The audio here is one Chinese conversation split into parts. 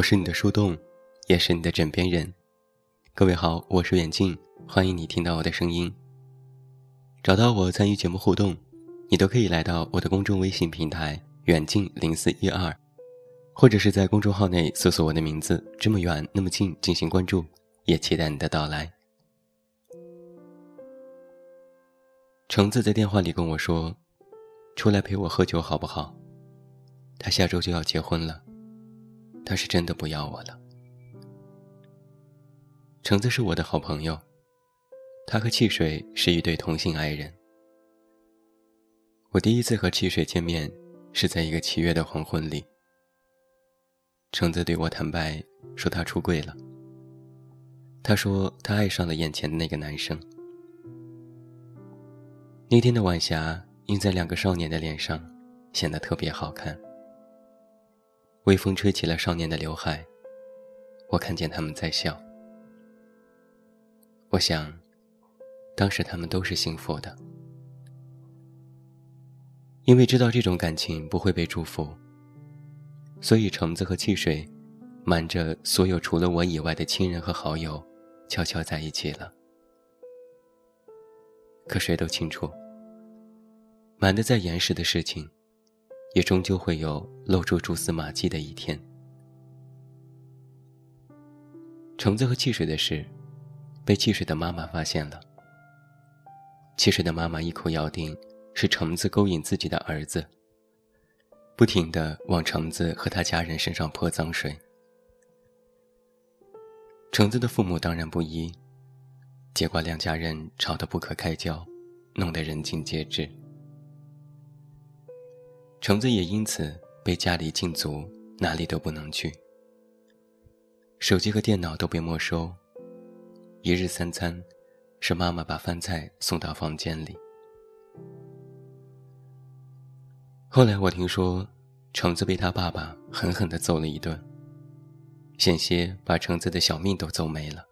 我是你的树洞，也是你的枕边人。各位好，我是远近，欢迎你听到我的声音。找到我参与节目互动，你都可以来到我的公众微信平台“远近零四一二”，或者是在公众号内搜索我的名字“这么远那么近”进行关注，也期待你的到来。橙子在电话里跟我说：“出来陪我喝酒好不好？”他下周就要结婚了，他是真的不要我了。橙子是我的好朋友，他和汽水是一对同性爱人。我第一次和汽水见面是在一个七月的黄昏里。橙子对我坦白说他出柜了。他说他爱上了眼前的那个男生。那天的晚霞映在两个少年的脸上，显得特别好看。微风吹起了少年的刘海，我看见他们在笑。我想，当时他们都是幸福的，因为知道这种感情不会被祝福，所以橙子和汽水瞒着所有除了我以外的亲人和好友，悄悄在一起了。可谁都清楚，瞒得再严实的事情。也终究会有露出蛛丝马迹的一天。橙子和汽水的事，被汽水的妈妈发现了。汽水的妈妈一口咬定是橙子勾引自己的儿子，不停的往橙子和他家人身上泼脏水。橙子的父母当然不依，结果两家人吵得不可开交，弄得人尽皆知。橙子也因此被家里禁足，哪里都不能去。手机和电脑都被没收，一日三餐是妈妈把饭菜送到房间里。后来我听说，橙子被他爸爸狠狠地揍了一顿，险些把橙子的小命都揍没了。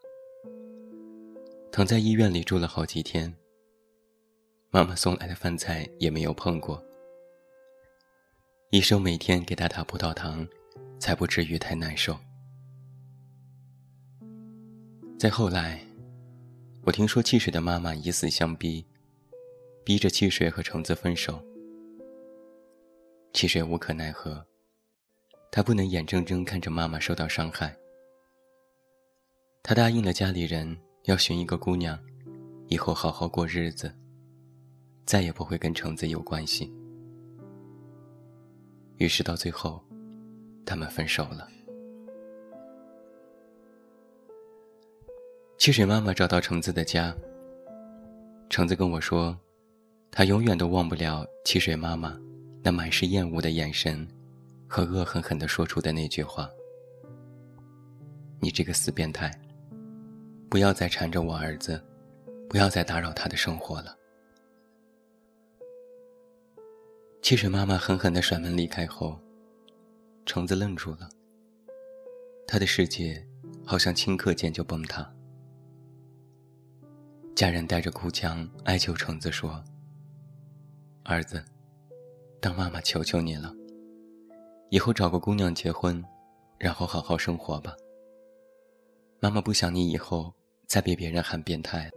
躺在医院里住了好几天，妈妈送来的饭菜也没有碰过。医生每天给他打葡萄糖，才不至于太难受。再后来，我听说汽水的妈妈以死相逼，逼着汽水和橙子分手。汽水无可奈何，他不能眼睁睁看着妈妈受到伤害。他答应了家里人，要寻一个姑娘，以后好好过日子，再也不会跟橙子有关系。于是到最后，他们分手了。汽水妈妈找到橙子的家。橙子跟我说，他永远都忘不了汽水妈妈那满是厌恶的眼神，和恶狠狠地说出的那句话：“你这个死变态，不要再缠着我儿子，不要再打扰他的生活了。”汽水妈妈狠狠地甩门离开后，橙子愣住了。他的世界好像顷刻间就崩塌。家人带着哭腔哀求橙子说：“儿子，当妈妈求求你了，以后找个姑娘结婚，然后好好生活吧。妈妈不想你以后再被别人喊变态。”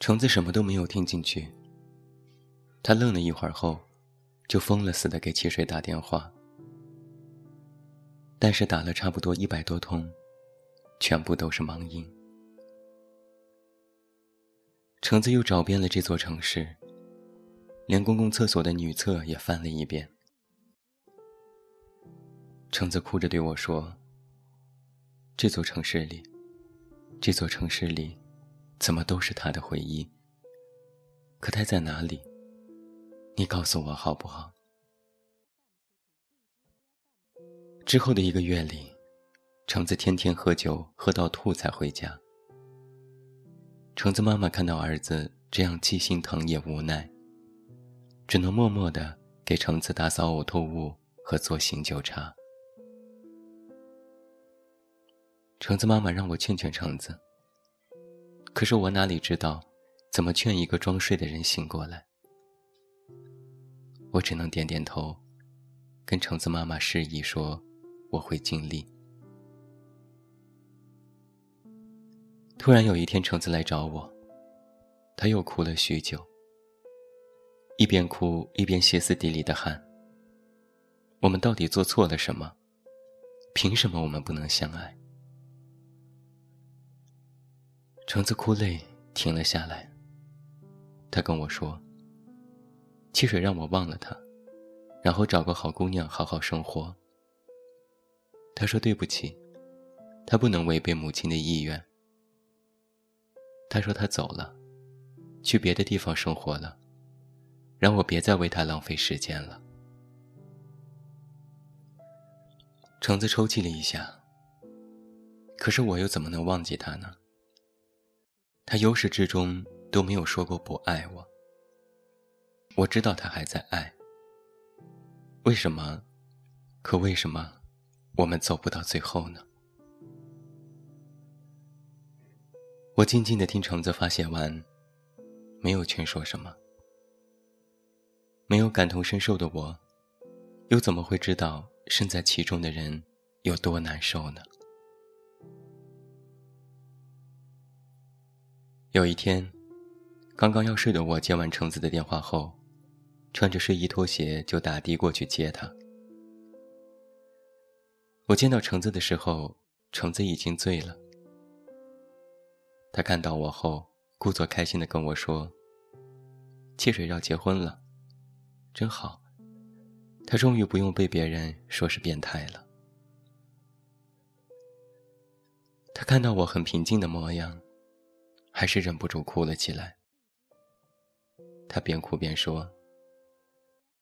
橙子什么都没有听进去。他愣了一会儿后，就疯了似的给汽水打电话。但是打了差不多一百多通，全部都是忙音。橙子又找遍了这座城市，连公共厕所的女厕也翻了一遍。橙子哭着对我说：“这座城市里，这座城市里……”怎么都是他的回忆？可他在哪里？你告诉我好不好？之后的一个月里，橙子天天喝酒，喝到吐才回家。橙子妈妈看到儿子这样，既心疼也无奈，只能默默的给橙子打扫呕吐物和做醒酒茶。橙子妈妈让我劝劝橙子。可是我哪里知道，怎么劝一个装睡的人醒过来？我只能点点头，跟橙子妈妈示意说：“我会尽力。”突然有一天，橙子来找我，他又哭了许久，一边哭一边歇斯底里的喊：“我们到底做错了什么？凭什么我们不能相爱？”橙子哭泪停了下来，他跟我说：“汽水让我忘了他，然后找个好姑娘好好生活。”他说：“对不起，他不能违背母亲的意愿。”他说他走了，去别的地方生活了，让我别再为他浪费时间了。橙子抽泣了一下。可是我又怎么能忘记他呢？他由始至终都没有说过不爱我。我知道他还在爱。为什么？可为什么我们走不到最后呢？我静静的听橙子发泄完，没有劝说什么。没有感同身受的我，又怎么会知道身在其中的人有多难受呢？有一天，刚刚要睡的我接完橙子的电话后，穿着睡衣拖鞋就打的过去接他。我见到橙子的时候，橙子已经醉了。他看到我后，故作开心的跟我说：“汽水要结婚了，真好。他终于不用被别人说是变态了。”他看到我很平静的模样，还是忍不住哭了起来。他边哭边说：“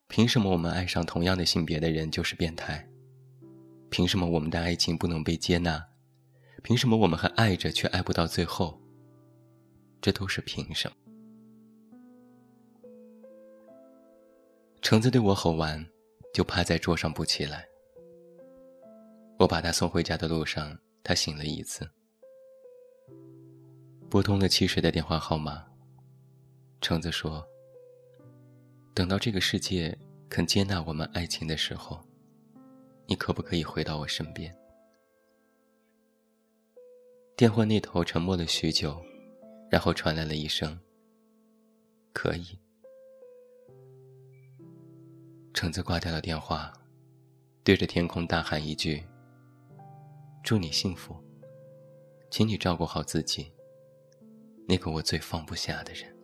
凭什么我们爱上同样的性别的人就是变态？凭什么我们的爱情不能被接纳？凭什么我们还爱着却爱不到最后？”这都是凭什么？橙子对我吼完，就趴在桌上不起来。我把他送回家的路上，他醒了一次，拨通了汽水的电话号码。橙子说：“等到这个世界肯接纳我们爱情的时候，你可不可以回到我身边？”电话那头沉默了许久。然后传来了一声：“可以。”橙子挂掉了电话，对着天空大喊一句：“祝你幸福，请你照顾好自己，那个我最放不下的人。”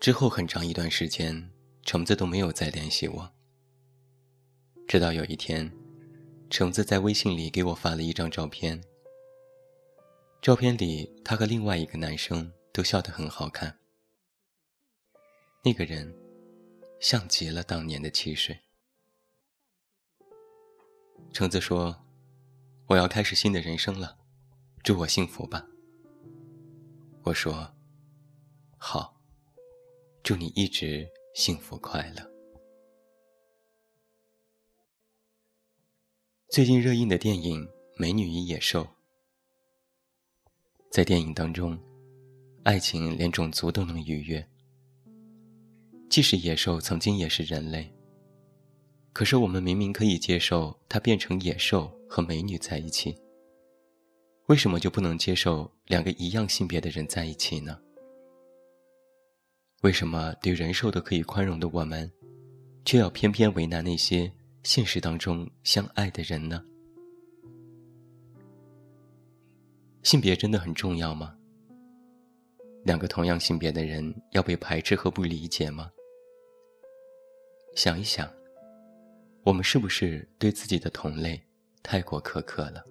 之后很长一段时间，橙子都没有再联系我。直到有一天，橙子在微信里给我发了一张照片。照片里，他和另外一个男生都笑得很好看。那个人，像极了当年的汽水。橙子说：“我要开始新的人生了，祝我幸福吧。”我说：“好，祝你一直幸福快乐。”最近热映的电影《美女与野兽》。在电影当中，爱情连种族都能逾越。即使野兽曾经也是人类，可是我们明明可以接受它变成野兽和美女在一起，为什么就不能接受两个一样性别的人在一起呢？为什么对人兽都可以宽容的我们，却要偏偏为难那些现实当中相爱的人呢？性别真的很重要吗？两个同样性别的人要被排斥和不理解吗？想一想，我们是不是对自己的同类太过苛刻了？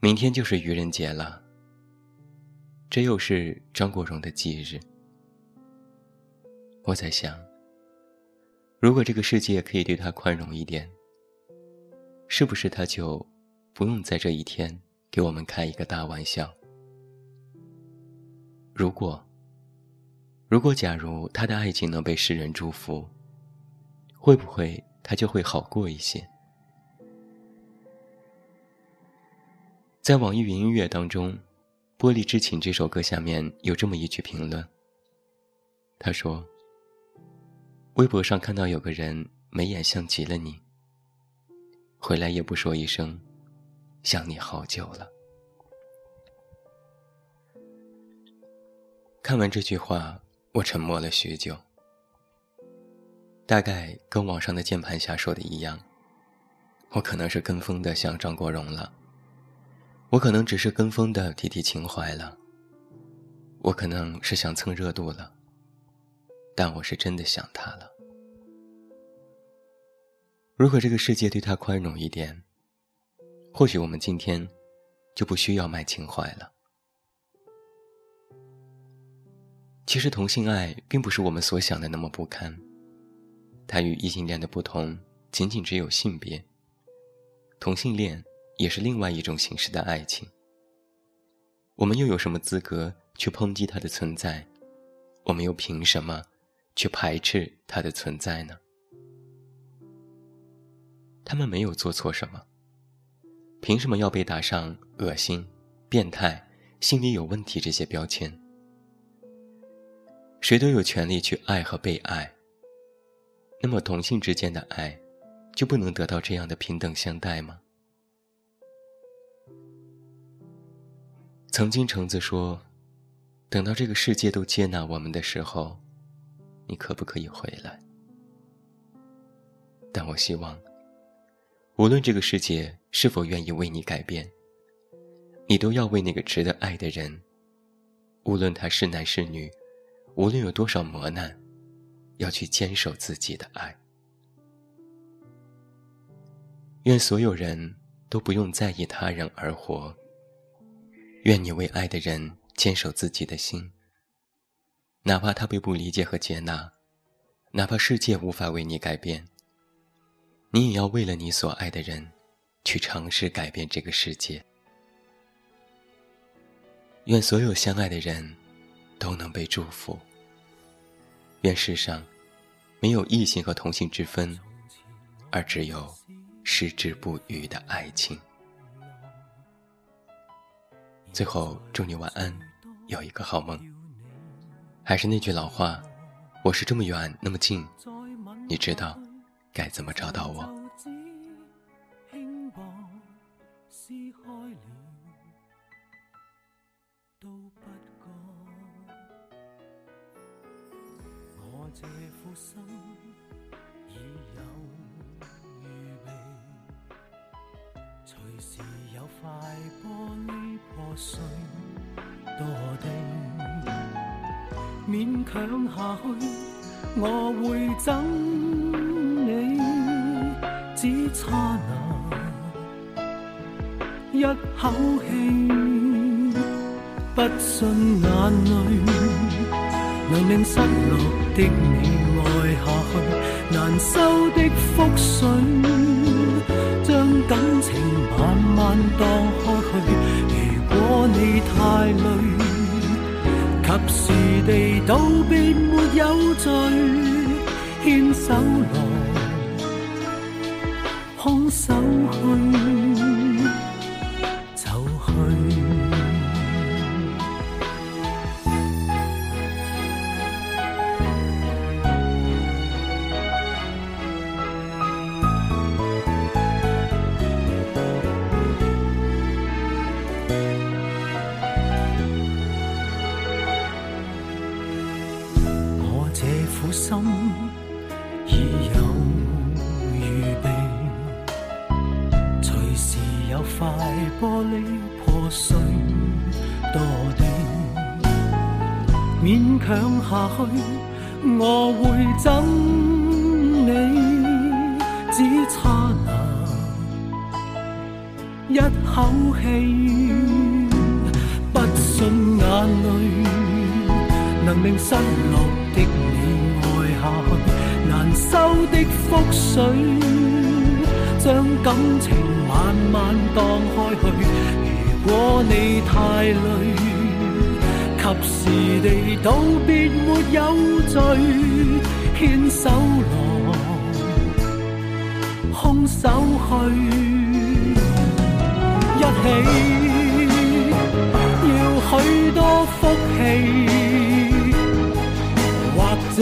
明天就是愚人节了，这又是张国荣的忌日。我在想，如果这个世界可以对他宽容一点。是不是他就不用在这一天给我们开一个大玩笑？如果，如果假如他的爱情能被世人祝福，会不会他就会好过一些？在网易云音乐当中，《玻璃之情》这首歌下面有这么一句评论：他说：“微博上看到有个人眉眼像极了你，回来也不说一声，想你好久了。”看完这句话，我沉默了许久。大概跟网上的键盘侠说的一样，我可能是跟风的像张国荣了，我可能只是跟风的提提情怀了，我可能是想蹭热度了，但我是真的想他了。如果这个世界对他宽容一点，或许我们今天就不需要卖情怀了。其实同性爱并不是我们所想的那么不堪。它与异性恋的不同，仅仅只有性别。同性恋也是另外一种形式的爱情。我们又有什么资格去抨击它的存在？我们又凭什么去排斥它的存在呢？他们没有做错什么，凭什么要被打上恶心、变态、心理有问题这些标签？谁都有权利去爱和被爱。那么同性之间的爱，就不能得到这样的平等相待吗？曾经橙子说：“等到这个世界都接纳我们的时候，你可不可以回来？”但我希望，无论这个世界是否愿意为你改变，你都要为那个值得爱的人，无论他是男是女，无论有多少磨难。要去坚守自己的爱。愿所有人都不用在意他人而活。愿你为爱的人坚守自己的心，哪怕他被不理解和接纳，哪怕世界无法为你改变，你也要为了你所爱的人，去尝试改变这个世界。愿所有相爱的人都能被祝福。愿世上没有异性和同性之分，而只有矢志不渝的爱情。最后，祝你晚安，有一个好梦。还是那句老话，我是这么远那么近，你知道该怎么找到我。这副心已有预备，随时有块玻璃破碎堕地，勉强下去，我会憎你，只差那一口气，不信眼泪。能令失落的你爱下去，难收的覆水，将感情慢慢荡开去。你太累，及时地道别没有罪，牵手来，空手去。苦心已有预备，随时有块玻璃破碎堕地，勉强下去，我会憎你，只差那一口气，不信眼泪能令失落的你。收的覆水，将感情慢慢荡开去。如果你太累，及时地道别没有罪，牵手来，空手去，一起要许多福气。或者，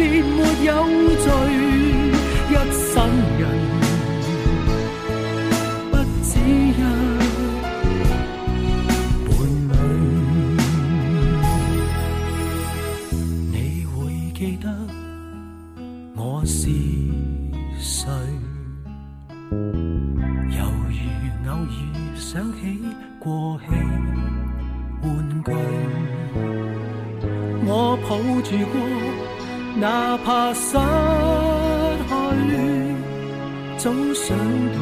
便没有罪。一生人不只一伴侣，你会记得我是谁？犹如偶遇，想起过去。玩具，我抱住过。哪怕失去，早想到。